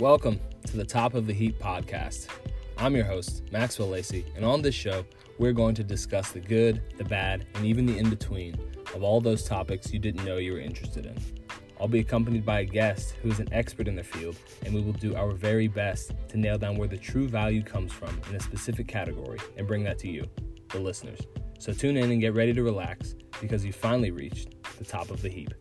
Welcome to the Top of the Heap podcast. I'm your host, Maxwell Lacey, and on this show, we're going to discuss the good, the bad, and even the in between of all those topics you didn't know you were interested in. I'll be accompanied by a guest who is an expert in the field, and we will do our very best to nail down where the true value comes from in a specific category and bring that to you, the listeners. So tune in and get ready to relax because you finally reached the top of the heap.